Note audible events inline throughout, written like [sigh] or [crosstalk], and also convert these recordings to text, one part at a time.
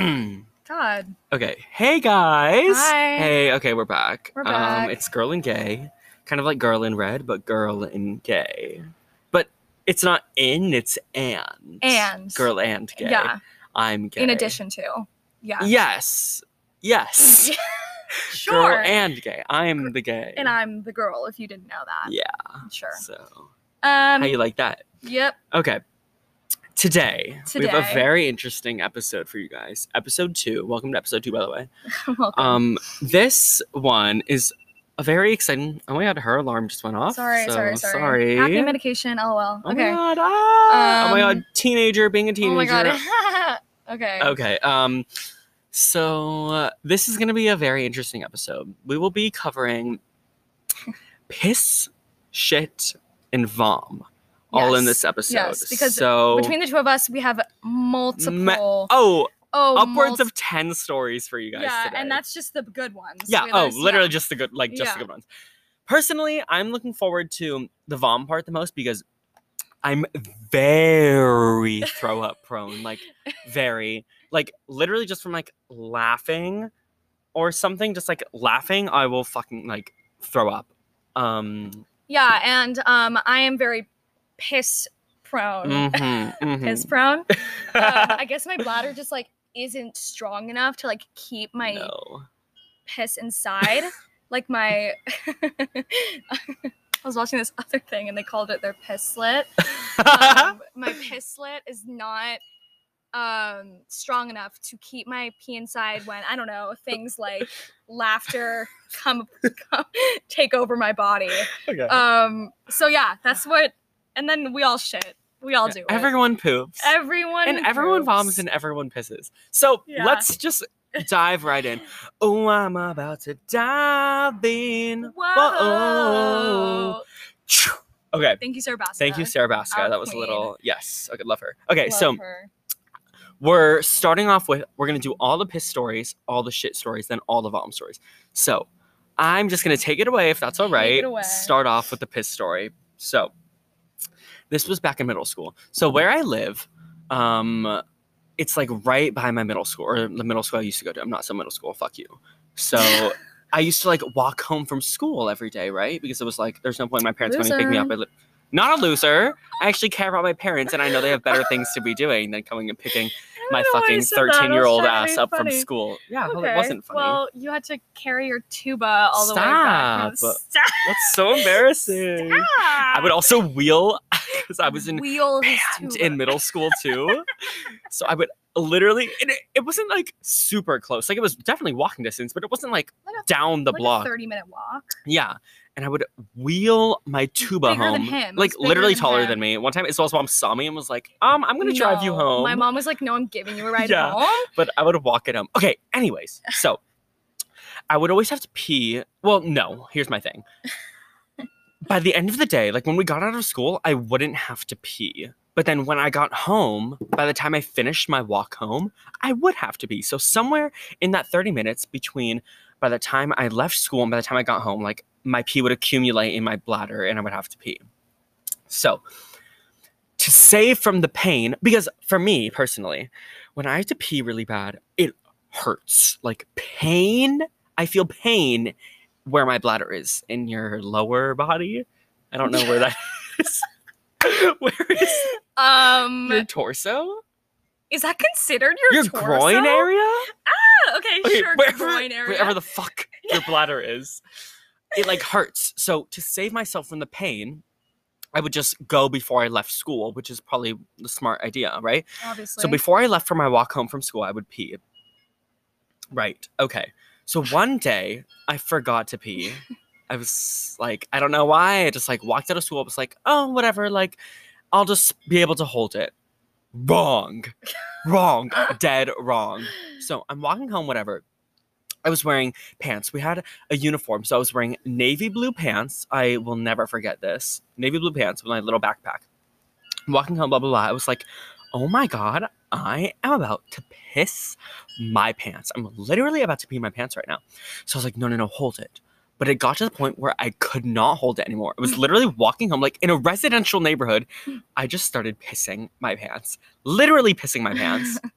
[clears throat] God. okay. Hey guys. Hi. Hey. Okay, we're back. We're Um, back. it's girl and gay, kind of like girl in red, but girl and gay. But it's not in. It's and. And. Girl and gay. Yeah. I'm gay. In addition to. Yeah. Yes. Yes. [laughs] sure. Girl and gay. I'm the gay. and I'm the girl, if you didn't know that. Yeah. Sure. So, Um. how you like that? Yep. Okay. Today, we have a very interesting episode for you guys. Episode two. Welcome to episode two, by the way. [laughs] Welcome. Um, this one is a very exciting. Oh my god, her alarm just went off. sorry, so sorry, sorry. sorry. Happy medication. LOL. Oh okay. my god! Ah! oh my Um, god! Teenager being a oh teenager. my god. [laughs] okay. Okay. Um, so uh, this is going to be a very interesting episode. We will be covering [laughs] piss, shit, and vom all in this episode. Yes, because so Between the two of us, we have multiple. oh, oh, upwards of ten stories for you guys Yeah, today. and that's just the good ones. yeah. Oh, literally yeah. just the good, like just Yeah. the good ones. Personally, I'm looking forward to the vom part the most because I'm very [laughs] throw up prone, like very, like literally just from like laughing or something, just like laughing, I will fucking like throw up. Um, Yeah, and um, I am very piss prone. mhm, mhm. [laughs] Piss prone. um, [laughs] I guess my bladder just like isn't strong enough to like keep my no. piss inside. [laughs] like my I was watching this other thing and they called it their piss slit. Um, my piss slit is not um strong enough to keep my pee inside when I don't know things like laughter come, come take over my body. okay. Um so yeah, that's what and then we all shit. We all do it. Everyone poops. everyone and everyone poops. vomits and everyone pisses. So Yeah. let's just dive right in. [laughs] Oh, I'm about to dive in. Whoa. Whoa. Okay. Thank you, Sarah Baska. Thank you, Sarah Baska. Our That was a little yes. Okay, love her. Okay, Love so her. we're starting off with we're gonna do all the piss stories, all the shit stories, then all the vom stories. So I'm just gonna take it away if that's all Take right. it away. Start off with the piss story. So this was back in middle school. So where I live, um, it's like right behind my middle school or the middle school I used to go to. I'm not some middle school. Fuck you. So [laughs] I used to like walk home from school every day, right? Because it was like there's no point my parents coming to pick me up. I li- not a loser. I actually care about my parents, and I know they have better things to be doing than coming and picking [laughs] my don't know why you fucking said that. It was 13 year old ass up from school. Yeah, well, it wasn't funny. Well, you had to carry your tuba all the way back. Stop. [laughs] Stop. That's so embarrassing. I would also wheel because I was in wheel band in middle school too. so I would literally, and it, it wasn't like super close. Like it was definitely walking distance, but it wasn't like Like a- down the like block. A Thirty-minute walk. Yeah. And I would wheel my tuba home. Like literally than taller him. than me. One time Isabel's mom saw me and was like, um, I'm gonna drive you home. My mom was like, "No, I'm giving you a ride Yeah. home." but I would walk it home. Okay, anyways, so I would always have to pee. Well, no, here's my thing. By the end of the day, like when we got out of school, I wouldn't have to pee. But then when I got home, by the time I finished my walk home, I would have to pee. So somewhere in that 30 minutes between by the time I left school and by the time I got home, like my pee would accumulate in my bladder and I would have to pee. So to save from the pain, because for me personally, when I have to pee really bad, it hurts. Like pain. I feel pain where my bladder is in your lower body. I don't know where that [laughs] is. [laughs] where is Um, your torso? is that considered your Your torso? groin area? Ah, okay, Okay, sure. wherever, groin area. wherever the fuck [laughs] your bladder is. It like hurts. So to save myself from the pain, I would just go before I left school, which is probably the smart idea, right? Obviously. So before I left for my walk home from school, I would pee. Right. Okay. So one day I forgot to pee. I was like, I don't know why. I just like walked out of school. I was like, oh, whatever. Like, I'll just be able to hold it. Wrong. Wrong. Dead wrong. So I'm walking home, whatever. I was wearing pants. We had a uniform. So I was wearing navy blue pants. I will never forget this. Navy blue pants with my little backpack. I'm walking home, blah, blah, blah. I was like, oh my God, I am about to piss my pants. I'm literally about to pee my pants right now. So I was like, no, no, no, hold it. But it got to the point where I could not hold it anymore. I was [laughs] literally walking home, like in a residential neighborhood. I just started pissing my pants, literally pissing my pants. [laughs] I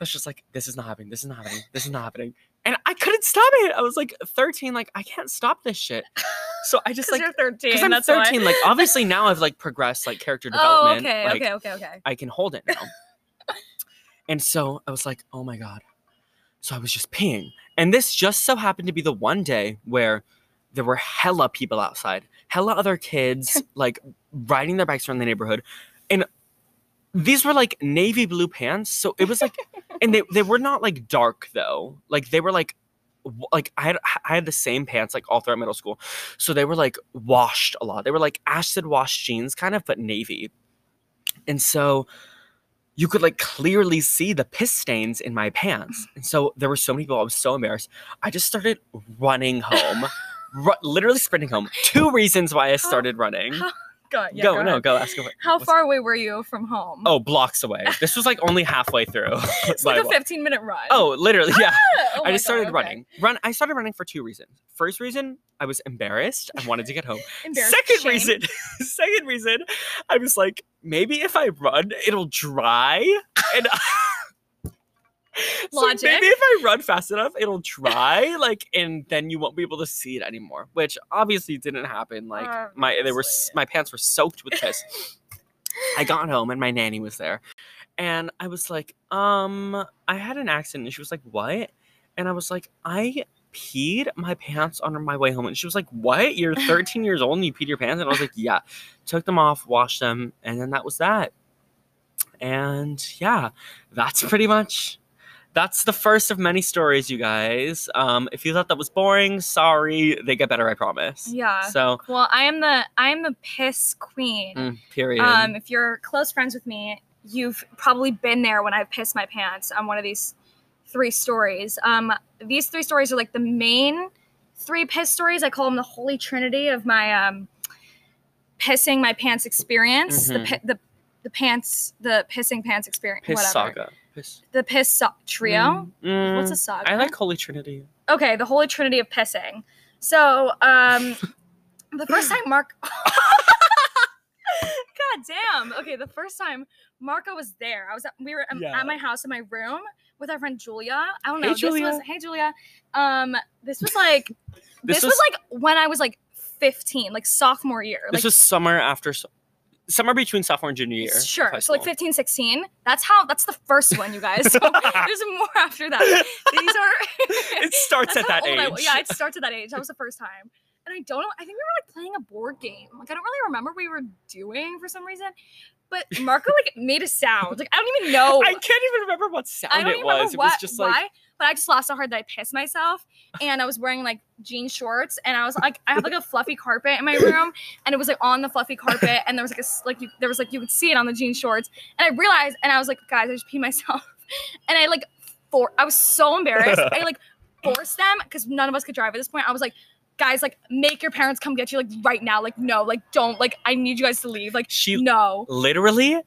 was just like, this is not happening. This is not happening. This is not happening. And I couldn't stop it. I was like 13, like, I can't stop this shit. So I just [laughs] like, you're 13. because I'm that's why. 13, like, obviously now I've like progressed like character development. Oh, development. okay, like, okay, okay, okay. I can hold it now. And so I was like, oh my God. So I was just peeing. And this just so happened to be the one day where there were hella people outside, hella other kids [laughs] like riding their bikes around the neighborhood. And these were like navy blue pants. So it was like, and they, they were not like dark though. Like they were like, like I had I had the same pants like all throughout middle school, so they were like washed a lot. They were like acid wash jeans, kind of, but navy. And so you could like clearly see the piss stains in my pants. [sighs] And so there were so many people. I was so embarrassed. I just started running home, [laughs] ru- literally sprinting home. Two reasons why I started running. Go, yeah, go, go no, go ask. Go. How what's- far away were you from home? Oh, blocks away. This was like only halfway through. [laughs] it's [laughs] like a 15 minute run. Oh, literally, yeah. Ah, oh I just God, started okay. running. Run. I started running for two reasons. First reason, I was embarrassed. I wanted to get home. [laughs] Second shame. reason, second reason, I was like, maybe if I run, it'll dry. And So [laughs] Logic. maybe if I run fast enough, it'll dry. Like, and then you won't be able to see it anymore. Which obviously didn't happen. Like, my they were my pants were soaked with piss. [laughs] I got home and my nanny was there, and I was like, um, I had an accident. And she was like, what? And I was like, I peed my pants on my way home. And she was like, what? You're [laughs] 13 years old and you peed your pants? And I was like, yeah. Took them off, washed them, and then that was that. And yeah, that's pretty much. That's the first of many stories, you guys. Um, if you thought that was boring, sorry. They get better, I promise. Yeah. So, Well, I am the I am the piss queen. mm, period. Um, if you're close friends with me, you've probably been there when I've pissed my pants on one of these three stories. Um, these three stories are like the main three piss stories. I call them the holy trinity of my um, pissing my pants experience. The, Mhm. pi- the the pants, the pissing pants experience. Piss whatever. saga. Piss. The piss so- trio. Mm, What's mm, a saga? I like Holy Trinity. okay, the holy trinity of pissing. So, um, [laughs] the first time Mark, [laughs] God damn. Okay, the first time Marco was there, I was at, we were um, Yeah. at my house in my room with our friend Julia. I don't know. Hey, know. Julia. Was hey Julia. Um, this was like [laughs] This this, was- was, like when I was like 15, like sophomore year. This like, was summer after, s- summer between sophomore and junior year. Sure. So like school. 15, 16. That's how that's the first one, you guys. So [laughs] there's more after that. These are [laughs] it starts at that old I age. yeah, it starts at that age. That was the first time. And I don't know. I think we were like playing a board game. Like I don't really remember what we were doing for some reason. But Marco like made a sound. Like I don't even know. [laughs] I can't even remember what sound I don't it even was. remember It what, was just why. But I just laughed so hard that I pissed myself, and I was wearing like jean shorts, and I was like, I have like a fluffy carpet in my room, and it was like on the fluffy carpet, and there was like a like you, there was like you could see it on the jean shorts, and I realized, and I was like, guys, I just peed myself, [laughs] and I like for I was so embarrassed, I like forced them because none of us could drive at this point. I was like, guys, like make your parents come get you like right now, like no, like don't, like I need you guys to leave, like she no. literally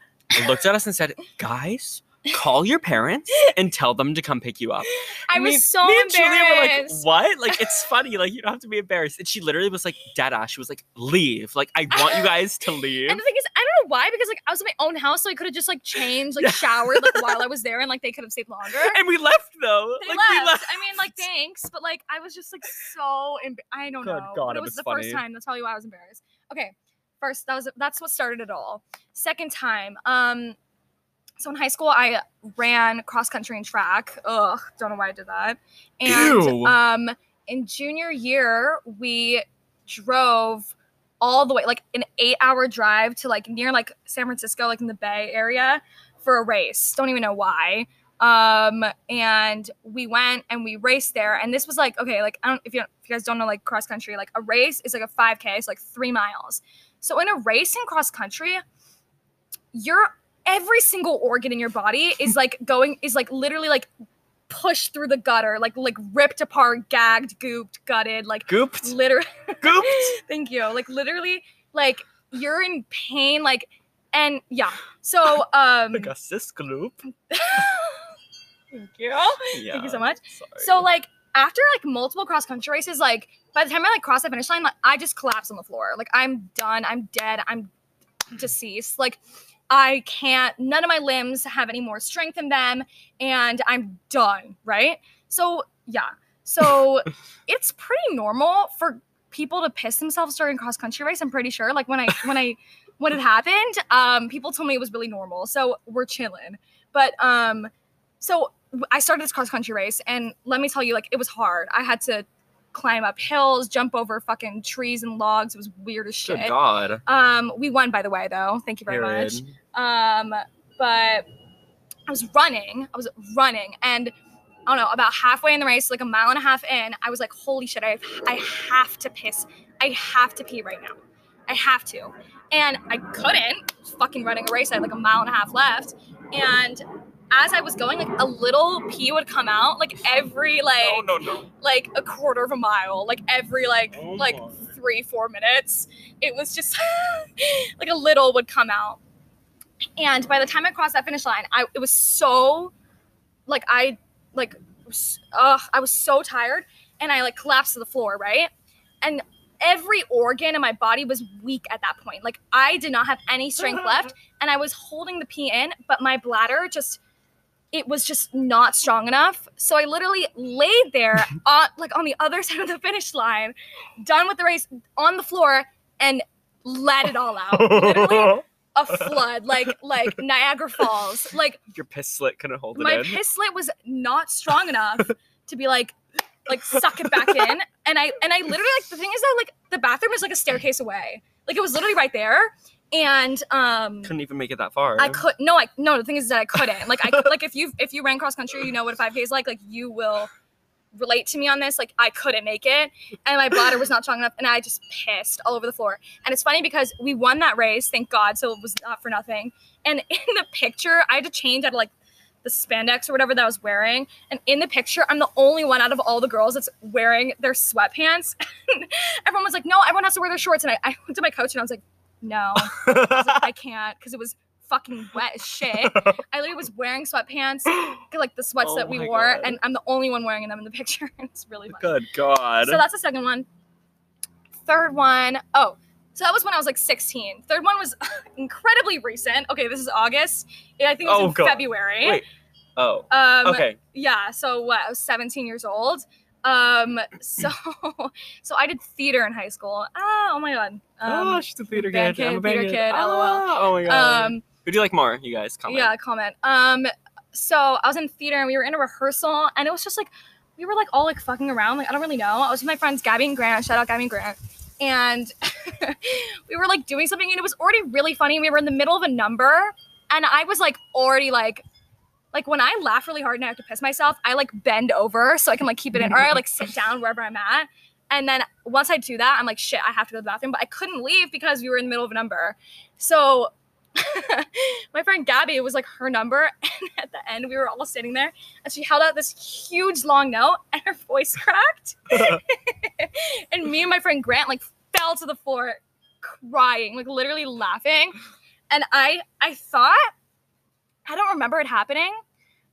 looked at us and said, "Guys, call your parents and tell them to come pick you up." I Me- was so me and Julia were like, embarrassed. "What?" Like it's [laughs] funny. Like you don't have to be embarrassed. And she literally was like, "Dead ass." She was like, "Leave." Like I want you [laughs] guys to leave. And the thing is, I don't know why, because like I was in my own house, so I could have just like changed, like showered, like while I [laughs] was there, and like they could have stayed longer. And we left though. They like left. we left. I mean, like thanks, but like I was just like so. Emb- I don't Good know. God, it was, was the funny. first time. That's probably why I was embarrassed. Okay, first that was that's what started it all. Second time, um, so in high school I ran cross country and track. Ugh, don't know why I did that. And Ew. um, in junior year we drove all the way like an eight hour drive to like near like San Francisco, like in the Bay Area for a race. Don't even know why. Um, and we went and we raced there. And this was like, okay, like I don't if you if you guys don't know like cross country, like a race is like a 5k, it's like three miles. So in a race in cross country, your every single organ in your body is like going is like literally like pushed through the gutter, like like ripped apart, gagged, gooped, gutted, like Gooped. literally [laughs] Gooped. Thank you. Like literally, like you're in pain, like and yeah. So [laughs] um Like a cis gloop. thank you. Yeah. Thank you so much. Sorry. So like after like multiple cross country races, like by the time I like cross the finish line, like I just collapse on the floor. Like I'm done. I'm dead. I'm deceased. Like I can't, none of my limbs have any more strength in them, and I'm done, right? So, yeah. So [laughs] it's pretty normal for people to piss themselves during cross country race. I'm pretty sure. Like when I, when I, when it happened, um, people told me it was really normal. So we're chilling. But, um, so I started this cross country race, and let me tell you, like, it was hard. I had to climb up hills, jump over fucking trees and logs. It was weird as shit. Good God. Um, we won, by the way, though. Thank you very much. Um, but I was running. I was running, and I don't know. About halfway in the race, like a mile and a half in, I was like, "Holy shit! I I have to piss. I have to pee right now. I have to." And I couldn't. I fucking running a race. I had like a mile and a half left, and as I was going, like a little pee would come out, like every like Oh no no. like a quarter of a mile, like every like Oh like my. three four minutes. It was just [laughs] like a little would come out. And by the time I crossed that finish line, I it was so like I like ugh, I was so tired and I like collapsed to the floor, right? And every organ in my body was weak at that point. Like I did not have any strength left [laughs] and I was holding the pee in, but my bladder just it was just not strong enough. So I literally laid there [laughs] on like on the other [laughs] side of the finish line, done with the race on the floor and let it all out. Literally [laughs] a flood, like like Niagara Falls. Like Your piss slit couldn't hold it my in. piss slit was not strong enough to be like like suck it back in. And I and I literally like the thing is that like the bathroom is like a staircase away. Like it was literally right there. And um couldn't even make it that far. I could no, I no. The thing is that I couldn't. Like I [laughs] like if you if you ran cross country, you know what a five k is like. Like you will relate to me on this. Like I couldn't make it, and my bladder was not strong enough, and I just pissed all over the floor. And it's funny because we won that race, thank God. So it was not for nothing. And [laughs] in the picture, I had to change out of like the spandex or whatever that I was wearing. And in the picture, I'm the only one out of all the girls that's wearing their sweatpants. [laughs] everyone was like, "No, everyone has to wear their shorts." And I, I went to my coach and I was like, "No." [laughs] I like, I can't because it was fucking wet as shit. I literally was wearing sweatpants, [gasps] like the sweats Oh that we wore, God. and I'm the only one wearing them in the [laughs] picture. it's really funny. Good God. So that's the second one. Third one, oh, so that was when I was like 16. Third one was [laughs] incredibly recent. Okay, this is August. I think it was Oh, in God. February. Wait. Oh. Um, Okay. yeah so what i was 17 years old um so [laughs] so i did theater in high school ah, oh my god um oh, she's a theater band kid. I'm a kid, theater band kid, LOL. Ah, oh my God. um Who do you like more? You guys comment. yeah comment um so i was in theater and we were in a rehearsal and it was just like we were like all like fucking around like i don't really know i was with my friends gabby and grant shout out gabby and grant and [laughs] we were like doing something and it was already really funny we were in the middle of a number and i was like already like like when I laugh really hard and I have to piss myself, I like bend over so I can like keep it in, or I like sit [laughs] down wherever I'm at. And then once I do that, I'm like, shit, I have to go to the bathroom. But I couldn't leave because we were in the middle of a number. So [laughs] my friend Gabby, it was like her number. [laughs] And at the end, we were all sitting there and she held out this huge long note and her voice cracked. and me and my friend Grant like fell to the floor crying, like literally laughing. And I I thought I don't remember it happening,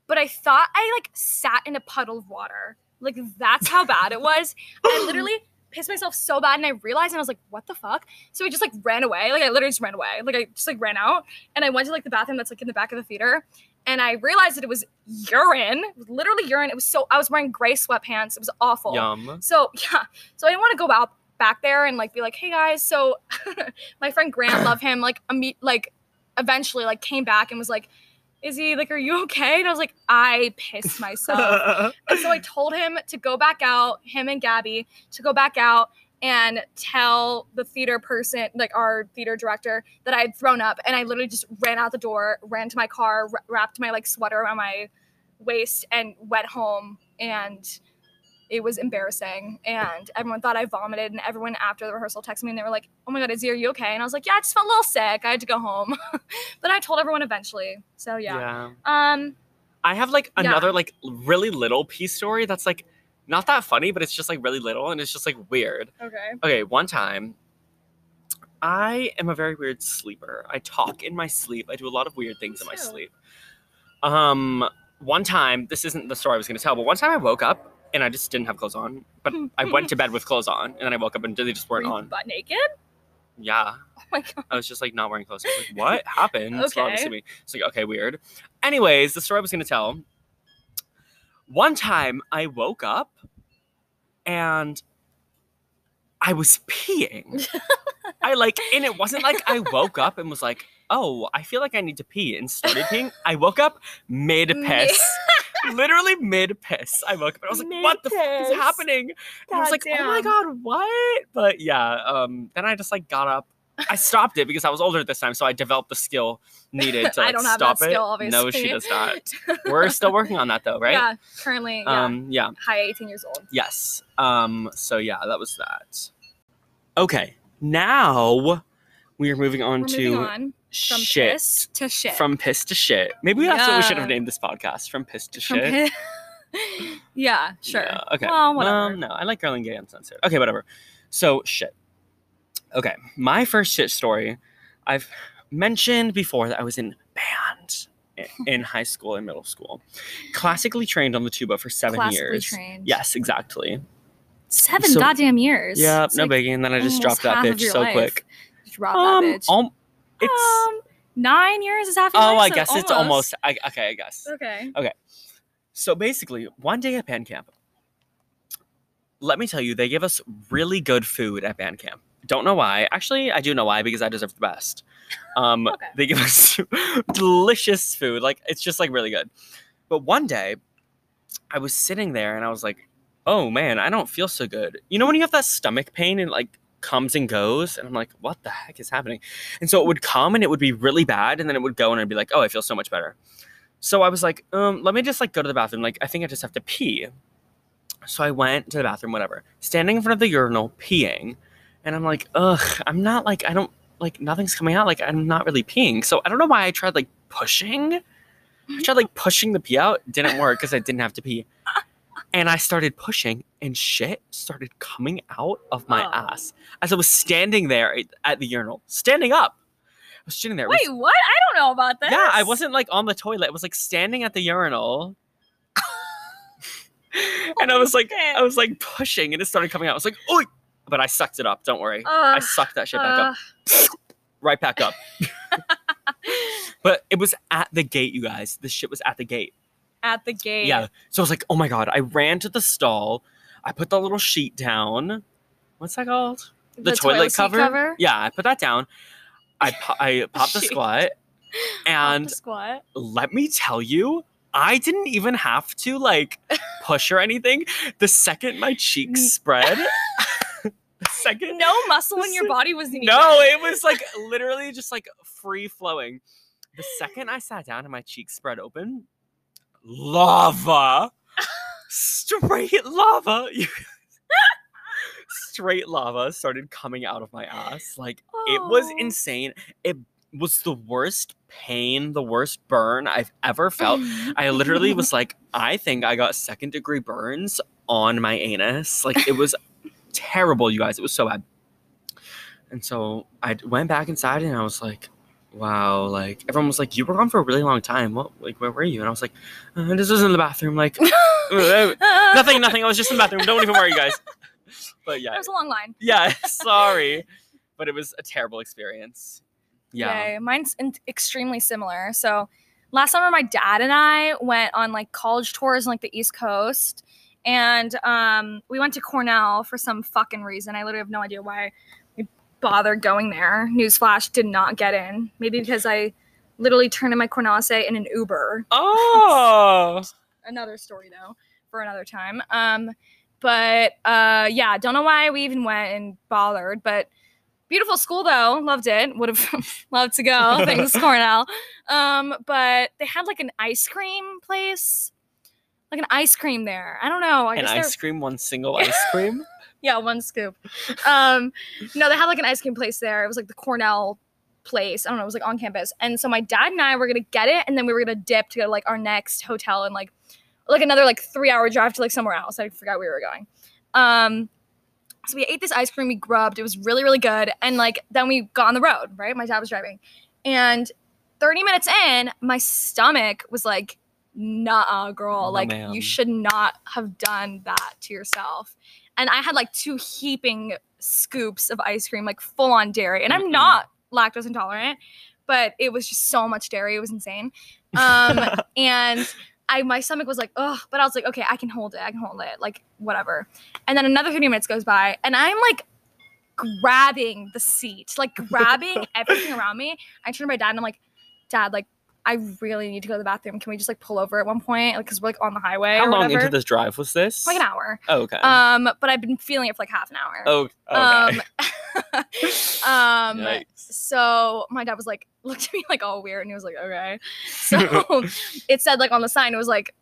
but I thought I like sat in a puddle of water. Like that's how bad it was. I literally [coughs] pissed myself so bad and I realized and I was like, what the fuck? So I just like ran away. Like I literally just ran away. Like I just like ran out and I went to like the bathroom that's like in the back of the theater. And I realized that it was urine. It was literally urine. It was so I was wearing gray sweatpants. It was awful. Yum. So [laughs] yeah, so I didn't want to go out back there and like be like, hey guys. So [laughs] my friend Grant, love him, like imme- like eventually like came back and was like, is he like, are you okay? And I was like, I pissed [laughs] myself. and so I told him to go back out, him and Gabby, to go back out and tell the theater person, like our theater director, that I had thrown up. And I literally just ran out the door, ran to my car, wra- wrapped my like sweater around my waist, and went home. And it was embarrassing. And everyone thought I vomited. And everyone after the rehearsal texted me and they were like, oh my God, Izzy, are you okay? And I was like, yeah, I just felt a little sick. I had to go home. [laughs] but I told everyone eventually. So yeah. yeah. Um, I have like Yeah. another like really little pee story that's like not that funny, but it's just like really little and it's just like weird. okay. Okay, one time I am a very weird sleeper. I talk in my sleep. I do a lot of weird things in my sleep. Um one time, this isn't the story I was gonna tell, but one time I woke up and I just didn't have clothes on. But I went to bed with [laughs] clothes on and then I woke up and they just Were weren't you on. butt naked? Yeah. Oh my god. I was just like not wearing clothes. I was like, what happened? So Okay. obviously me. It's like, okay, weird. Anyways, the story I was gonna tell. One time I woke up and I was peeing. [laughs] I like, and it wasn't like I woke up and was like, oh, I feel like I need to pee and started peeing. I woke up mid [laughs] piss. [laughs] Literally mid piss. I woke up and I was like, what the fuck is happening? And I was like, oh my god, what? But yeah, um, then I just like got up. I [laughs] stopped it because I was older at this time, so I developed the skill needed to [laughs] I like, don't have stop that it. skill, obviously. No, she does not. We're still working on that though, right? Yeah, currently, yeah, Um, yeah. high 18 years old. Yes. Um, so yeah, that was that. Okay. Now we are moving on We're to moving on from shit. piss to shit. From piss to shit. Maybe that's what we should have named this podcast. From piss to From shit. pi- [laughs] yeah, sure. Yeah, okay. Well, whatever. no, I like Girl and Gay Uncensored. Okay, whatever. So shit. Okay, my first shit story. I've mentioned before that I was in band [laughs] in high school and middle school. Classically trained on the tuba for seven Classically years. trained. Yes, exactly. Seven So- goddamn years. Yeah, It's no like biggie. And then I just dropped that bitch so life. quick. Drop Um, that bitch. um, it's um, nine years is half your oh, life, I so guess it's almost. I, okay, I guess. Okay. Okay. So basically, one day at band camp, let me tell you, they give us really good food at band camp. Don't know why. Actually, I do know why because I deserve the best. Um, [laughs] Okay. They give us [laughs] delicious food. Like it's just like really good. But one day, I was sitting there and I was like, "Oh man, I don't feel so good." You know when you have that stomach pain and like comes and goes, and I'm like, "What the heck is happening?" And so it would come and it would be really bad, and then it would go and I'd be like, "Oh, I feel so much better." So I was like, um, let me just like go to the bathroom. Like, I think I just have to pee. So I went to the bathroom, whatever. Standing in front of the urinal, peeing. And I'm like, ugh, I'm not like, I don't, like, nothing's coming out. Like, I'm not really peeing. So I don't know why I tried like pushing. I tried like pushing the pee out. Didn't work because I didn't have to pee. And I started pushing and shit started coming out of my Oh. ass as I was standing there at the urinal, standing up. I was sitting there. It was- Wait, what? I don't know about this. yeah, I wasn't like on the toilet. I was like standing at the urinal. [laughs] and I was like, shit. I was like pushing, and it started coming out. I was like, oh, but I sucked it up. Don't worry, I sucked that shit back uh, up, [laughs] right back up. [laughs] But it was at the gate, you guys. This shit was at the gate. At the gate. Yeah. So I was like, oh my god. I ran to the stall. I put the little sheet down. What's that called? The, toilet, seat cover? Yeah, I put that down. I po- I [laughs] popped the squat, and the squat. let me tell you, I didn't even have to like [laughs] push or anything. The second my cheeks spread, [laughs] second No muscle in your body was needed. no, it was like literally just like free flowing. The second I sat down and my cheeks spread open, lava, straight lava, [laughs] straight lava started coming out of my ass. Like it was Oh. insane. It was the worst pain, the worst burn I've ever felt. I literally was [laughs] like, I think I got second degree burns on my anus. Like it was terrible, you guys. It was so bad. And so I went back inside and I was like, wow, like everyone was like, you were gone for a really long time. What, like, where were you? And I was like, uh, this was in the bathroom. Like, [laughs] [laughs] nothing, nothing. I was just in the bathroom. Don't even worry, guys. [laughs] But yeah, it was a long line. yeah, sorry. But it was a terrible experience. Yeah. Yay. Mine's in- extremely similar. So last summer, my dad and I went on like college tours in like the East Coast. And um, we went to Cornell for some fucking reason. I literally have no idea why we bothered going there. Newsflash did not get in. Maybe because I literally turned in my Cornell in an Uber. Oh. [laughs] Another story though, for another time. Um, but uh, yeah, don't know why we even went and bothered. But beautiful school though, loved it. Would have [laughs] loved to go. [laughs] Thanks Cornell. Um, but they had like an ice cream place, like an ice cream there. I don't know. I An ice cream, one single ice cream. Yeah, one scoop. Um, no, they had like an ice cream place there. It was like the Cornell place. I don't know. It was like on campus. And so my dad and I were gonna get it, and then we were gonna dip to go to like our next hotel and like like another like three hour drive to like somewhere else. I forgot where we were going. Um, so we ate this ice cream. We grubbed. It was really really good. And like then we got on the road. Right, my dad was driving, and thirty minutes in, my stomach was like. Nah, girl. No, like ma'am. you should not have done that to yourself and I had like two heaping scoops of ice cream, like full on dairy. And I'm Mm-mm. not lactose intolerant, but it was just so much dairy. It was insane. Um, [laughs] and I my stomach was like, oh, but I was like, okay, I can hold it. I can hold it. Like, whatever. And then another 30 minutes goes by, and I'm like grabbing the seat, like grabbing [laughs] everything around me. I turn to my dad and I'm like, Dad, like, I really need to go to the bathroom. Can we just like pull over at one point? Like, cause we're like on the highway. How long whatever. into this drive was this? Like an hour. Oh, okay. Um, but I've been feeling it for like half an hour. oh, okay. Um, [laughs] um, so my dad was like, looked at me like all weird, and he was like, okay. [laughs] So it said like on the sign, it was like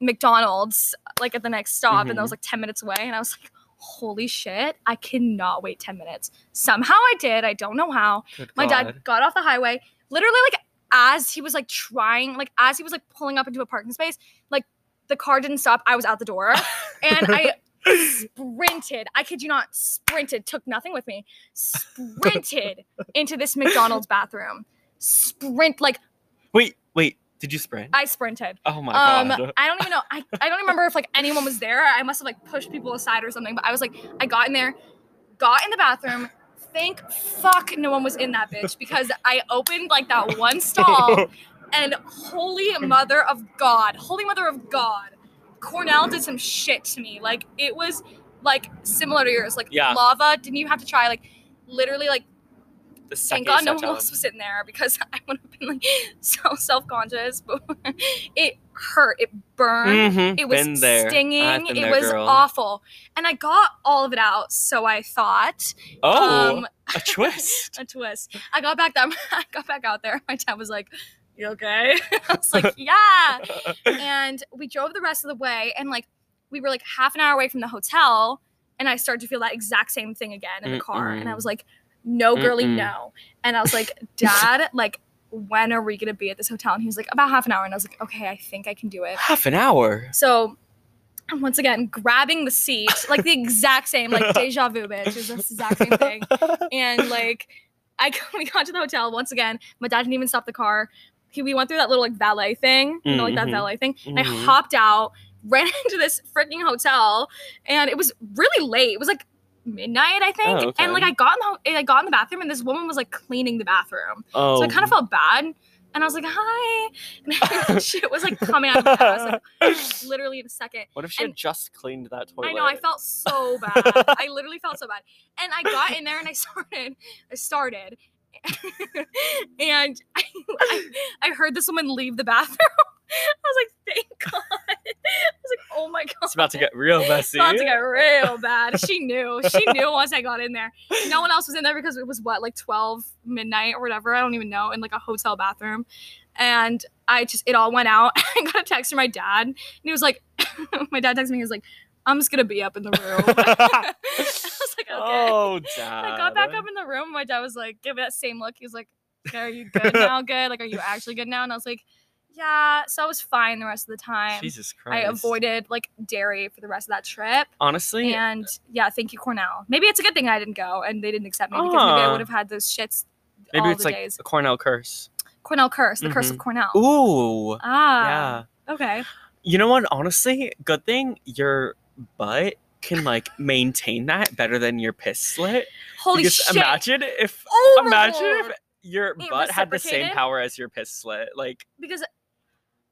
McDonald's, like at the next stop, and that Mm-hmm. was like ten minutes away, and I was like, holy shit, I cannot wait ten minutes. Somehow I did. I don't know how. Good My God. dad got off the highway, literally like as he was like trying, like as he was like pulling up into a parking space, like the car didn't stop. I was out the door, [laughs] and I sprinted. I kid you not, sprinted. Took nothing with me. Sprinted into this McDonald's bathroom. Sprint like Wait, wait. Did you sprint? I sprinted. oh my Um, god. I don't even know. I, I don't remember if like anyone was there. I must have like pushed people aside or something. But I was like, I got in there, got in the bathroom. Thank fuck no one was in that bitch because I opened like that [laughs] one stall and holy [laughs] mother of God, holy mother of God, Cornell did some shit to me. Like it was like similar to yours, like Yeah. lava. Didn't you have to try like literally like the second thank God no one else was sitting there because [laughs] I would have been like so self conscious. But [laughs] it hurt. It burned. Mhm, It was there. Stinging. It there, was girl. awful. And I got all of it out, so I thought. Oh, Um, a [laughs] twist. a twist. I got back down. I got back out there. My dad was like, "You okay?" I was like, "Yeah." And we drove the rest of the way, and like we were like half an hour away from the hotel, and I started to feel that exact same thing again in the car, and I was like, "No, girly, Mm-mm. no." And I was like, "Dad, [laughs] like." When are we gonna be at this hotel? And he was like, about half an hour. And I was like, okay, I think I can do it. Half an hour. So once again, grabbing the seat, like the exact same, like deja vu, bitch. It was the exact same thing. And like, I [laughs] we got to the hotel once again. My dad didn't even stop the car. He, we went through that little like valet thing, you know, like that Mhm. valet thing. And I Mhm. hopped out, [laughs] ran into this freaking hotel, and it was really late. It was like midnight, I think. Oh, okay. And like I got in the I got in the bathroom, and this woman was like cleaning the bathroom. Oh, So I kind of oh. felt bad. And I was like, hi. [laughs] And [laughs] shit was like coming out of my ass, like [laughs] literally in a second. What if she had just cleaned that toilet? I know, I felt so bad. I literally felt so bad. And I got in there and I started, I started. [laughs] and I, I, I heard this woman leave the bathroom. [laughs] I was like, thank [laughs] God. I was like, oh my God. It's about to get real It's messy. about to get real bad. She knew. She knew once I got in there. No one else was in there because it was what, like 12 midnight or whatever. I don't even know, in like a hotel bathroom. And I just, it all went out. I got a text from my dad, and he was like, my dad texted me, he was like, I'm just gonna be up in the room. Okay. Oh, dad. [laughs] I got back up in the room. My dad was like, give me that same look. He was like, are you good now? [laughs] Good? Like, are you actually good now? And I was like, yeah. So I was fine the rest of the time. Jesus Christ. I avoided like dairy for the rest of that trip. Honestly, And yeah, thank you, Cornell. Maybe it's a good thing I didn't go and they didn't accept me because maybe I Ah. would have had those shits maybe all it's the like days. a Cornell curse. Cornell curse, the curse of Mhm. Cornell. Ooh. Ah, yeah. okay. You know what? Honestly, good thing your butt can like maintain that better than your piss slit. Holy because shit! imagine if oh imagine if your It butt had the same power as your piss slit. Like because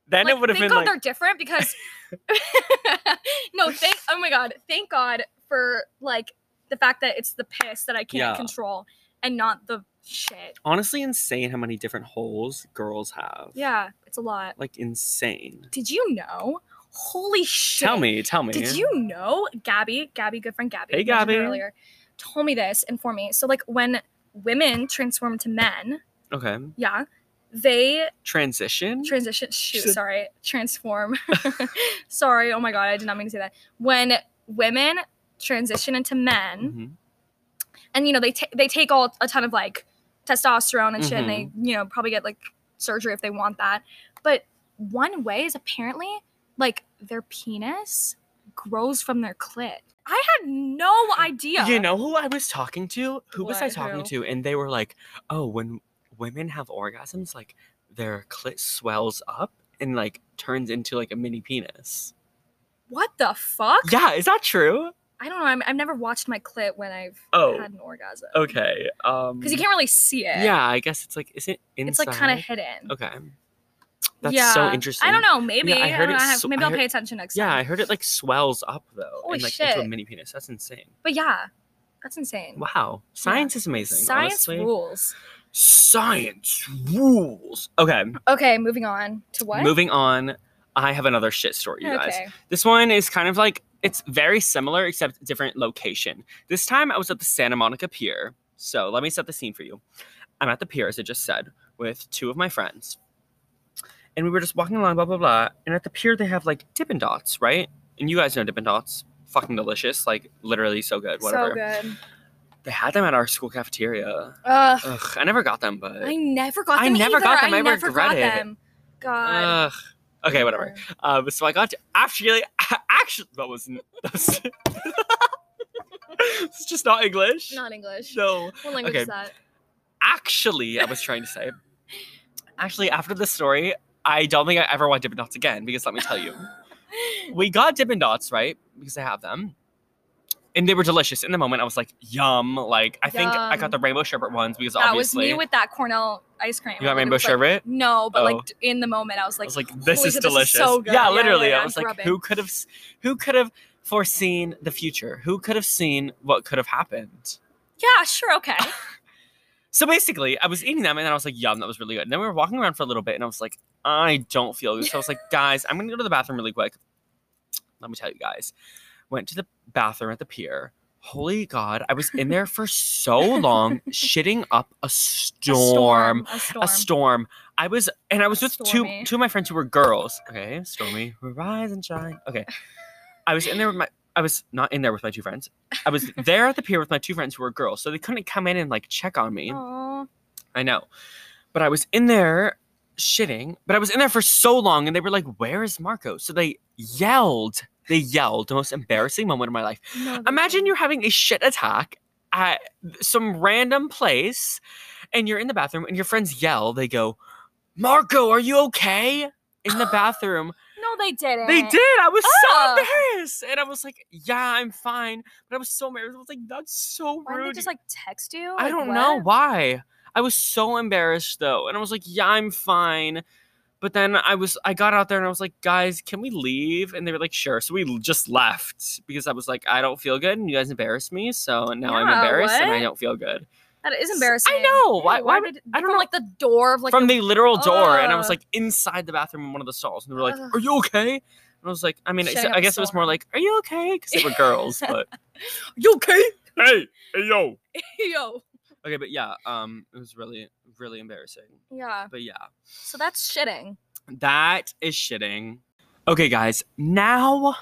then like, it would have been God like they're different because [laughs] [laughs] no, thank oh my God, thank God for like the fact that it's the piss that I can't Yeah. control and not the shit. honestly insane how many different holes girls have. Yeah, it's a lot. Like insane. Did you know? Holy shit! Tell me, tell me. Did you know Gabby, Gabby, good friend Gabby, Hey, Gabby. earlier, told me this and for me. So like when women transform to men, Okay. yeah, they Transition? transition. Shoot, Should- sorry, transform. [laughs] sorry, oh my god, I did not mean to say that. When women transition into men, Mhm. and you know they they take all a ton of like testosterone and shit, and they Mm-hmm. you know probably get like surgery if they want that. But one way is apparently like their penis grows from their clit. I had no idea. You know who I was talking to? Who was I talking Who? to? And they were like, "Oh, when women have orgasms, like their clit swells up and like turns into like a mini penis." what the fuck? Yeah, is that true? I don't know. I'm, I've never watched my clit when I've Oh. had an orgasm. Okay. Um. Because you can't really see it. Yeah, I guess it's like, is it inside? It's like kind of hidden. Okay. That's yeah. so interesting. I don't know. Maybe. I I, heard don't know. it I have, sw- maybe I'll heard- pay attention next Yeah, time. Yeah, I heard it like swells up though, Holy and like into a mini penis. That's insane. But yeah, that's insane. Wow, science is amazing. Science honestly. rules. Science rules. Okay, Okay, moving on to what? moving on. I have another shit story, you guys. This one is kind of like it's very similar except different location. This time I was at the Santa Monica Pier. So let me set the scene for you. I'm at the pier, as I just said, with two of my friends. And we were just walking along, blah, blah, blah. And at the pier, they have like Dippin' Dots, right? And you guys know Dippin' Dots. Fucking delicious. Like literally so good. Whatever. So good. They had them at our school cafeteria. Ugh. Ugh, I never got them, but. I never got them. I never either. got them. I never regret got it. them. God. Ugh. Okay, whatever. Um, so I got to actually, [laughs] actually, that wasn't. [laughs] That's, [laughs] it's just not English. Not English. No, What language okay. is that? actually, I was trying to say. Actually, after the story, I don't think I ever want Dippin' Dots again because let me tell you, [laughs] we got Dippin' Dots right because I have them, and they were delicious. In the moment, I was like, "Yum!" Like I think I got the rainbow sherbet ones because that was obviously me with that Cornell ice cream. you got rainbow like- sherbet. No, but Oh. like d- in the moment, I was I like, was like, "This "Holy is shit, delicious." so good. Yeah, literally. I yeah, was like, grubbing. "Who could have, who could have foreseen the future? Who could have seen what could have happened?" Yeah, sure, okay. [laughs] So basically, I was eating them and then I was like, yum, that was really good. And then we were walking around for a little bit and I was like, I don't feel good. So I was like, guys, I'm going to go to the bathroom really quick. Let me tell you guys. Went to the bathroom at the pier. Holy God, I was in there for so long, [laughs] shitting up a A storm. A storm. A storm. I was, and I was with two two of my friends who were girls. Okay, stormy, rise and shine. Okay, I was in there with my. I was not in there with my two friends. I was [laughs] there at the pier with my two friends who were girls, so they couldn't come in and like check on me. Aw. I know. But I was in there shitting, but I was in there for so long and they were like, Where is Marco? So they yelled. They yelled. The most embarrassing moment of my life. No, Imagine you're having a shit attack at some random place and you're in the bathroom and your friends yell. They go, Marco, are you okay? In the [gasps] bathroom. They didn't. They did. I was so embarrassed. And I was like, Yeah, I'm fine. But I was so embarrassed. I was like, That's so rude. Why rude. didn't they just like text you? I Like, don't know why. I was so embarrassed though. And I was like, yeah, I'm fine. But then I was I got out there and I was like, guys, can we leave? And they were like, sure. So we just left because I was like, I don't feel good and you guys embarrassed me. So now I'm Yeah, embarrassed and I don't feel good. That is embarrassing. I know. Why Ew, why would I don't from know. like the door of like from the literal door and I was like inside the bathroom in one of the stalls and they were like, Ugh. Are you okay? And I was like, I mean, Shutting I guess it was more storm. like, Are you okay? Because they were girls, [laughs] but you okay? hey, hey yo. hey [laughs] Yo. Okay, but yeah, um, it was really, really embarrassing. Yeah. But yeah. So that's shitting. That is shitting. Okay, guys, now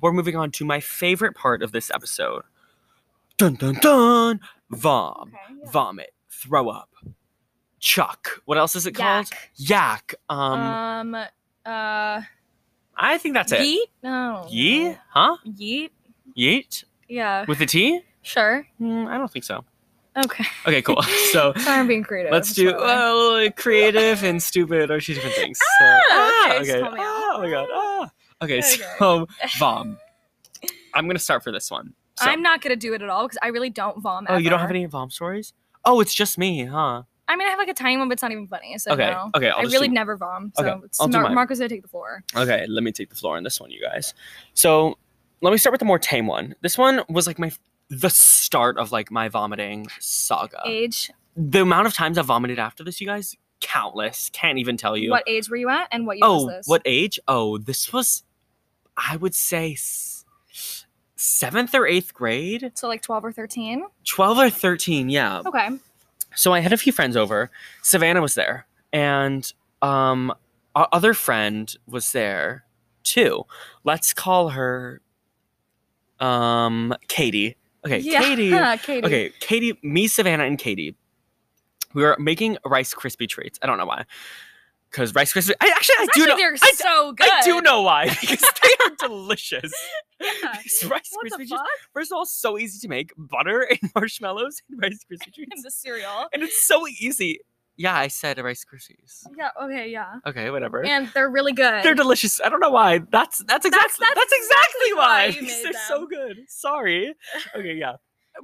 we're moving on to my favorite part of this episode. Dun dun dun! Vom. Okay. Vomit. Throw up. Chuck. What else is it called? Yak. Um, Um. uh. I think that's it. Yeet. No. Yee? Huh? Yeet. Yeet? Yeah. With a T? Sure. Hmm, I don't think so. Okay. Okay, cool. [laughs] So Sorry, I'm being creative. let's do well, creative and stupid are two different things. So, Ah, okay, okay. out. Ah, oh my god. Ah. Okay, Okay. so vom. [laughs] I'm gonna start for this one. So, I'm not gonna do it at all because I really don't vom. oh, you don't have any vom stories? Oh, it's just me, huh? I mean, I have like a tiny one, but it's not even funny. So Okay, no. okay, I'll I really do- never vom. So Okay, I'll do mine. Marco's gonna take the floor. Okay, let me take the floor on this one, you guys. So let me start with the more tame one. This one was like my the start of like my vomiting saga. Age. The amount of times I vomited after this, you guys, countless. Can't even tell you. What age were you at, and what year oh, was this? what age? Oh, this was, I would say, seventh or eighth grade, So like twelve or thirteen. twelve or thirteen. Yeah. Okay. So I had a few friends over. Savannah was there, and um, our other friend was there too. Let's call her, um, Katie. Okay, yeah. Katie. [laughs] Katie. Okay, Katie, me, Savannah, and Katie. We were making Rice Krispie treats. I don't know why. Because Rice Krispie. I actually I do know. they're I, so good. I do know why. Because they are [laughs] delicious. Yeah. These Rice What the Krispie treats. First of all, so easy to make. Butter [laughs] and marshmallows and Rice Krispie [laughs] treats. And the cereal. And it's so easy. Yeah, I said Rice Krispies. Yeah. Okay. Yeah. Okay, whatever. And they're really good. They're delicious. I don't know why. That's that's exactly that's, that's exactly exactly why. why They're so good. Sorry. Okay, yeah.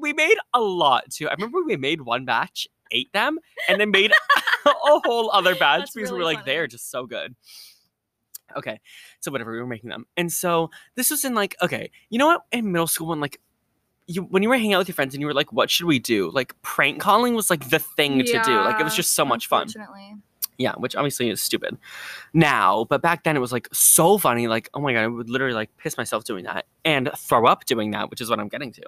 We made a lot too. I remember we made one batch, ate them, and then made [laughs] a whole other batch That's because we really were like, they are just so good. Okay, so whatever, we were making them, and so this was in like, okay, you know what? In middle school, when like you when you were hanging out with your friends and you were like, what should we do? Like prank calling was like the thing to do. Like it was just so much fun. Yeah, which obviously is stupid now, but back then it was like so funny. Like, oh my god, I would literally like piss myself doing that and throw up doing that, which is what I'm getting to.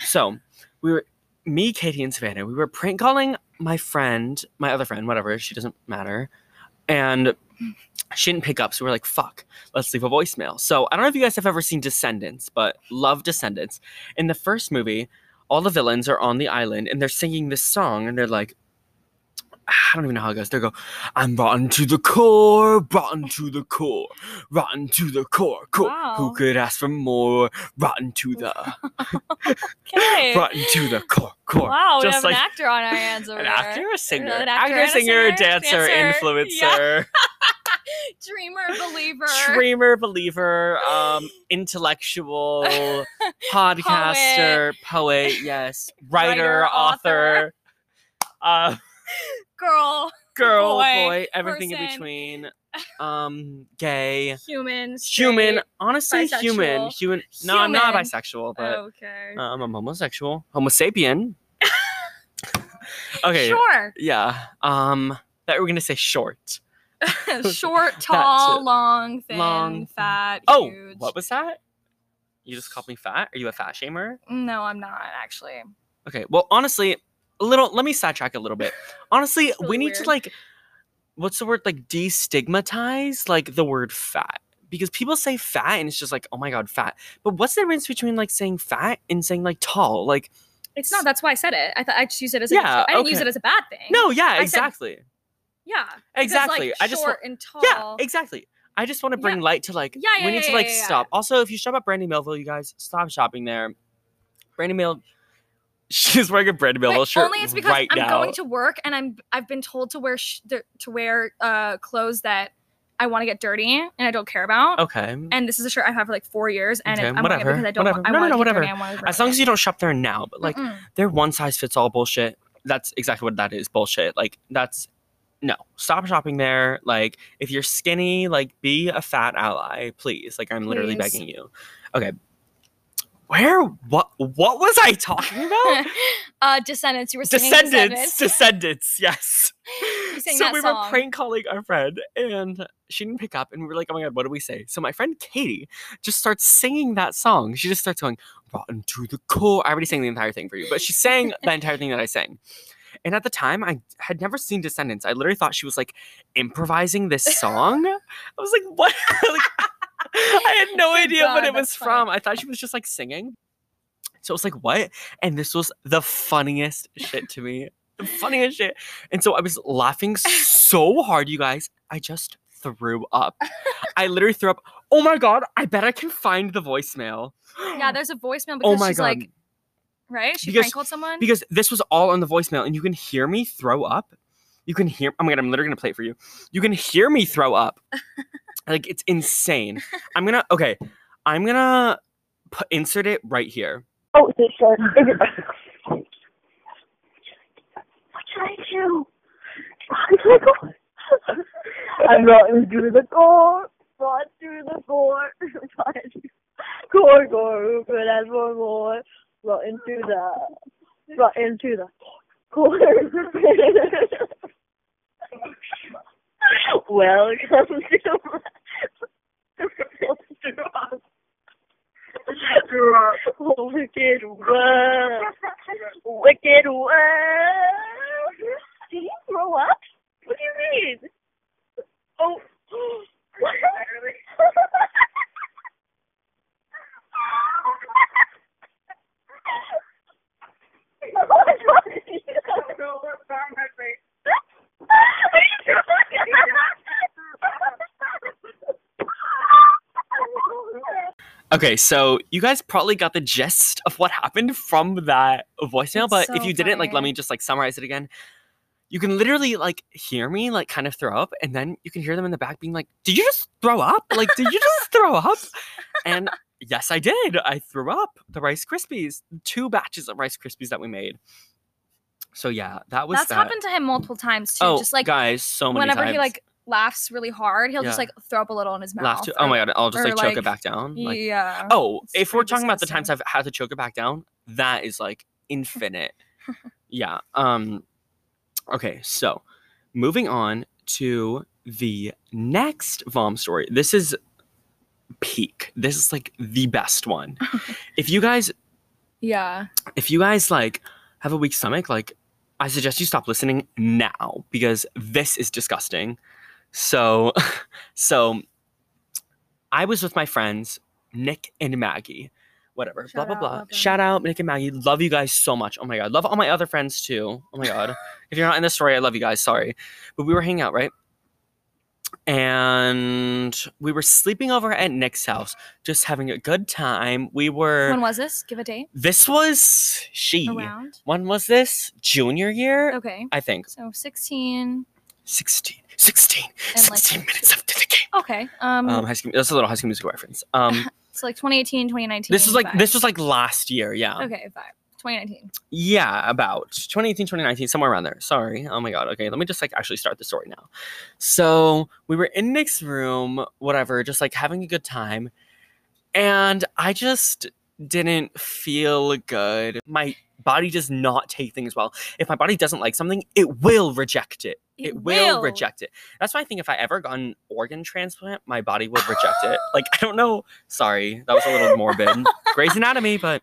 So we were me, Katie, and Savannah. We were prank calling my friend, my other friend, whatever. She doesn't matter, and she didn't pick up. So we are like, fuck, let's leave a voicemail. So I don't know if you guys have ever seen Descendants, but love Descendants. In the first movie, all the villains are on the island and they're singing this song, and they're like. [sighs] I don't even know how it goes. They go, I'm rotten to the core, rotten to the core, rotten to the core. core. Who could ask for more? Rotten to the, [laughs] Okay. [laughs] rotten to the core, core. Wow, we have like an actor on our hands [laughs] over an there. actor, a singer, An actor, actor singer, singer, dancer, dancer. influencer, Dreamer, believer. dreamer, believer, um, intellectual, podcaster, poet, yes, writer, Writer, author, uh, Girl. girl, boy, Boy, everything in between, [laughs] um, gay, Human. human, honestly, human, bisexual. human. No, I'm not Human. bisexual, but okay. um, I'm homosexual, homo sapien. [laughs] okay, Sure. yeah. Um, that we're gonna say short. [laughs] Short, tall, long, thin, Long. fat, Oh, huge. what was that? You just called me fat? Are you a fat shamer? No, I'm not actually. Okay. Well, honestly, a little. Let me sidetrack a little bit. Honestly, really we need to like, what's the word? Like destigmatize like the word fat because people say fat and it's just like, oh my god, fat. But what's the difference between like saying fat and saying like tall? Like, It's not. That's why I said it. I thought I just used it as a. Yeah, I didn't use it as a bad thing. no, yeah, said exactly, Yeah. because, exactly. Like, I just short and tall. yeah, exactly. I just want to bring light to like, Yeah, yeah, we need to like yeah, yeah. stop. Also, if you shop at Brandy Melville, you guys stop shopping there. Brandy Mill. She's wearing a Brandy Melville But shirt only it's because right I'm now. going to work and I'm I've been told to wear sh- to wear uh clothes that I want to get dirty and I don't care about. okay. And this is a shirt I've had for like four years, and Okay, I'm whatever, wearing it because I don't. whatever. Want, I No, no, want no, to whatever. Dirty, As long as you don't shop there now, but like Mm-mm. they're one size fits all bullshit. That's exactly what that is. Bullshit. Like that's no. Stop shopping there. Like if you're skinny, like be a fat ally, please. Like I'm literally begging you. Okay. Where what what was I talking about? [laughs] uh, Descendants. You were singing Descendants. Descendants. Descendants, yes. [laughs] So we song. were prank calling our friend and she didn't pick up and we were like, oh my god, what do we say? So my friend Katie just starts singing that song. She just starts going, rotten to the core. I already sang the entire thing for you, but she sang the [laughs] entire thing that I sang. And at the time, I had never seen Descendants. I literally thought she was like improvising this song. I was like, what? like, I had no Good idea what it was funny. from. I thought she was just like singing. So it was like, what? And this was the funniest shit to me. The funniest shit. And so I was laughing [laughs] so hard, you guys. I just threw up. I literally threw up. Oh my god, I bet I can find the voicemail. [gasps] Yeah, there's a voicemail oh because oh my she's god. like, right? She Because- called someone. because this was all on the voicemail, and you can hear me throw up. You can hear. Oh my god, I'm literally gonna play it for you. You can hear me throw up. [laughs] like it's insane. I'm gonna. Okay, I'm gonna put, insert it right here. Oh, is it short? Is it? What should I do? To the core. I'm running to the core. Run to the to core, core. Who for more? Into the. Run into the core. [laughs] Welcome [laughs] to. Wicked world. Wicked world. Did he throw up? What do you mean? Oh. What? What's wrong with you? Okay, so you guys probably got the gist of what happened from that voicemail, but if so you didn't, like, let me just like summarize it again. you can literally like hear me like kind of throw up, and then you can hear them in the back being like, "Did you just throw up? Like, did you just throw up?" And yes, I did. I threw up the Rice Krispies, two batches of Rice Krispies that we made. So yeah, that was That's that. happened to him multiple times too. oh, just like guys, so many whenever times. he like laughs really hard, he'll just like throw up a little in his mouth. laugh too. Oh my god, I'll just or, like choke it back down. Like, yeah. oh, it's if we're talking about the times. I've had to choke it back down, that is like infinite. [laughs] yeah. Um. Okay, so moving on to the next vom story. This is peak. This is like the best one. [laughs] if you guys Yeah. if you guys like have a weak stomach, like I suggest you stop listening now because this is disgusting. So, [laughs] so I was with my friends Nick and Maggie. Whatever, blah Shout blah blah. love. Shout out Nick and Maggie. Love you guys so much. Oh my god, love all my other friends too. Oh my god, [laughs] if you're not in this story, I love you guys. Sorry, but we were hanging out right, and we were sleeping over at Nick's house, just having a good time. We were. When was this? Give a date. This was she. Around. When was this? Junior year? Okay. I think. So 16. 16. 16. And, like, 16 minutes after the game. Okay. Um, Um, high school, that's a little high school musical reference. Um, [laughs] so like 2018, 2019. this was like this was like last year, yeah. Okay, vibe. 2019. Yeah, about 2018, 2019, somewhere around there. Sorry. Oh my god. Okay, let me just like actually start the story now. So we were in Nick's room, whatever, just like having a good time. And I just didn't feel good. My body does not take things well. If my body doesn't like something, it will reject it. It, will. reject it. That's why I think if I ever got an organ transplant, my body would reject it. Like I don't know. Sorry, that was a little morbid. [laughs] Grey's Anatomy, but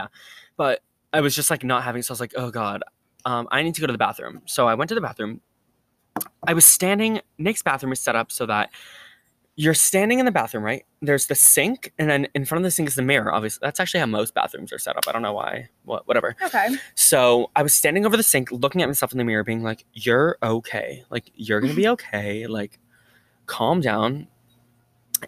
Grace. but I was just like not having. So I was like, oh god, um, I need to go to the bathroom. So I went to the bathroom. I was standing. Nick's bathroom is set up so that you're standing in the bathroom, right? There's the sink, and then in front of the sink is the mirror. Obviously, that's actually how most bathrooms are set up. I don't know why. What, whatever. Okay. So I was standing over the sink, looking at myself in the mirror, being like, "You're okay. Like you're gonna be [laughs] okay. Like, calm down."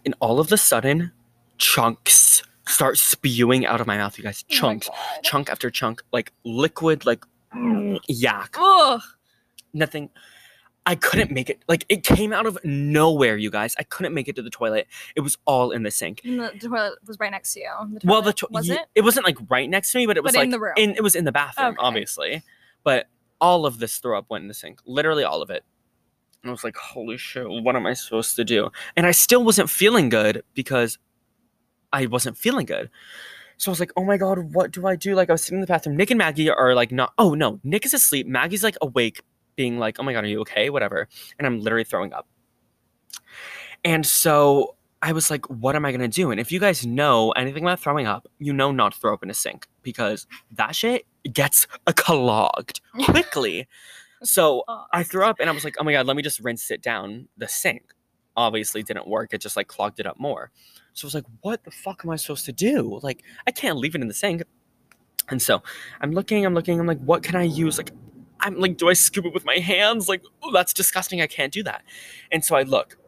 And all of a sudden, chunks start spewing out of my mouth. You guys, Oh chunks, God. chunk after chunk, like liquid, like yak. Ugh. Nothing. I couldn't make it. Like it came out of nowhere, you guys. I couldn't make it to the toilet. It was all in the sink. And the toilet was right next to you. The Well, the toilet, to- was ye- it? it wasn't like right next to me, but it was But like in the room. in it was in the bathroom, Okay. obviously. But all of this throw up went in the sink. Literally all of it. And I was like, holy shit, what am I supposed to do? And I still wasn't feeling good because I wasn't feeling good. So I was like, oh my god, what do I do? Like I was sitting in the bathroom. Nick and Maggie are like not oh no, Nick is asleep. Maggie's like awake, being like, oh my god, are you okay? Whatever. And I'm literally throwing up. And so I was like, what am I gonna do? And if you guys know anything about throwing up, you know not to throw up in a sink because that shit gets clogged [laughs] quickly. so I threw up and I was like, oh my god, let me just rinse it down the sink. Obviously didn't work. It just like clogged it up more. So I was like, what the fuck am I supposed to do? Like, I can't leave it in the sink. And so I'm looking, I'm looking, I'm like, what can I use? Like, I'm like, do I scoop it with my hands? Like, oh, that's disgusting. I can't do that. And so I look.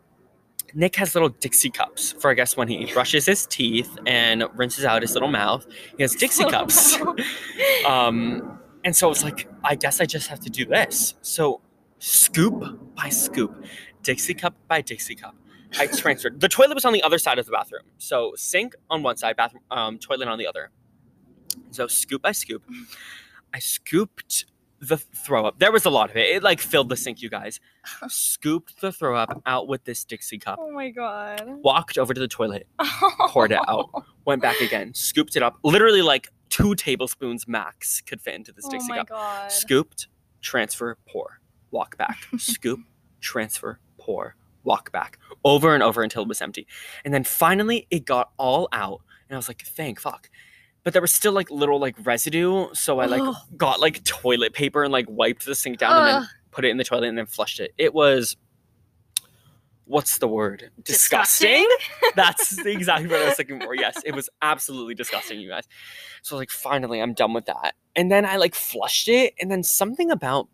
Nick has little Dixie cups for I guess when he brushes his teeth and rinses out his little mouth. He has Dixie [laughs] cups. um, and so it's like, I guess I just have to do this. So scoop by scoop, Dixie cup by Dixie cup. I transferred. The toilet was on the other side of the bathroom. So sink on one side, bathroom, um, toilet on the other. So scoop by scoop, I scooped the throw up. There was a lot of it. It like filled the sink, you guys. Scooped the throw up out with this Dixie cup. oh my god. Walked over to the toilet, poured it out. went back again, scooped it up. Literally like two tablespoons max could fit into this Oh Dixie my cup. god. Scooped, transfer, pour, walk back. Scoop, transfer, walk back. Over and over until it was empty. And then finally it got all out. And I was like, thank fuck. But there was still like little like residue. So I like Ugh. got like toilet paper and like wiped the sink down and then put it in the toilet and then flushed it. It was what's the word? Disgusting. [laughs] That's exactly what I was looking for. Yes, it was absolutely disgusting, you guys. So like finally I'm done with that. And then I like flushed it and then something about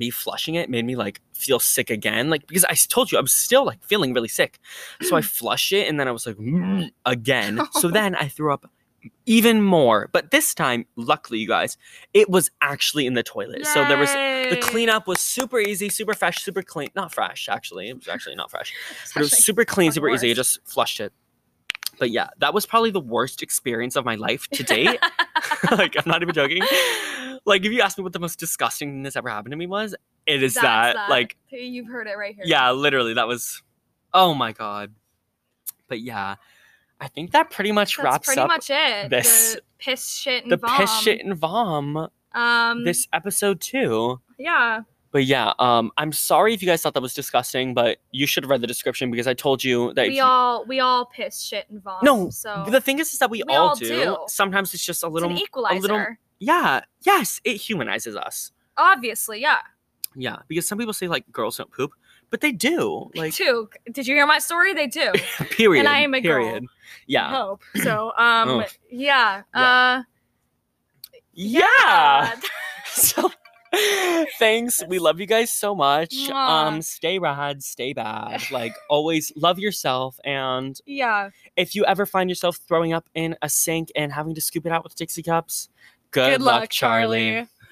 me flushing it made me like feel sick again like because I told you I was still like feeling really sick. So I [clears throat] flushed it and then I was like "Mm," again. So [laughs] then I threw up even more. But this time, luckily, you guys, it was actually in the toilet. So there was the cleanup was super easy, super fresh, super clean. Not fresh, actually. It was actually not fresh. It's But it was super clean, super easy. I just flushed it. But yeah, that was probably the worst experience of my life to date. [laughs] [laughs] like, I'm not even joking. Like, if you ask me what the most disgusting thing that's ever happened to me was, it is That's that. Like, you've heard it right here. yeah, literally, that was. Oh my god. But yeah, I think that pretty much That's wraps pretty up much it. this- the piss shit and the vom. piss shit and vom Um, this episode too. yeah. But yeah, um, I'm sorry if you guys thought that was disgusting, but you should have read the description because I told you that. we all we all piss shit and vomit. no, so the thing is, is that we, We all, all do. do. Sometimes it's just a it's little, an a equalizer. little. Yeah, yes, it humanizes us. Obviously, yeah. Yeah, because some people say like girls don't poop, but they do. Like Too. Did you hear my story? They do. [laughs] period. And I am a girl. period. Yeah. Hope. So, um, yeah. Yeah. Uh, Yeah. [laughs] So [laughs] thanks. We love you guys so much. Mwah. Um stay rad, stay bad. Like [laughs] always love yourself and Yeah. if you ever find yourself throwing up in a sink and having to scoop it out with Dixie cups, good, Good luck, Charlie.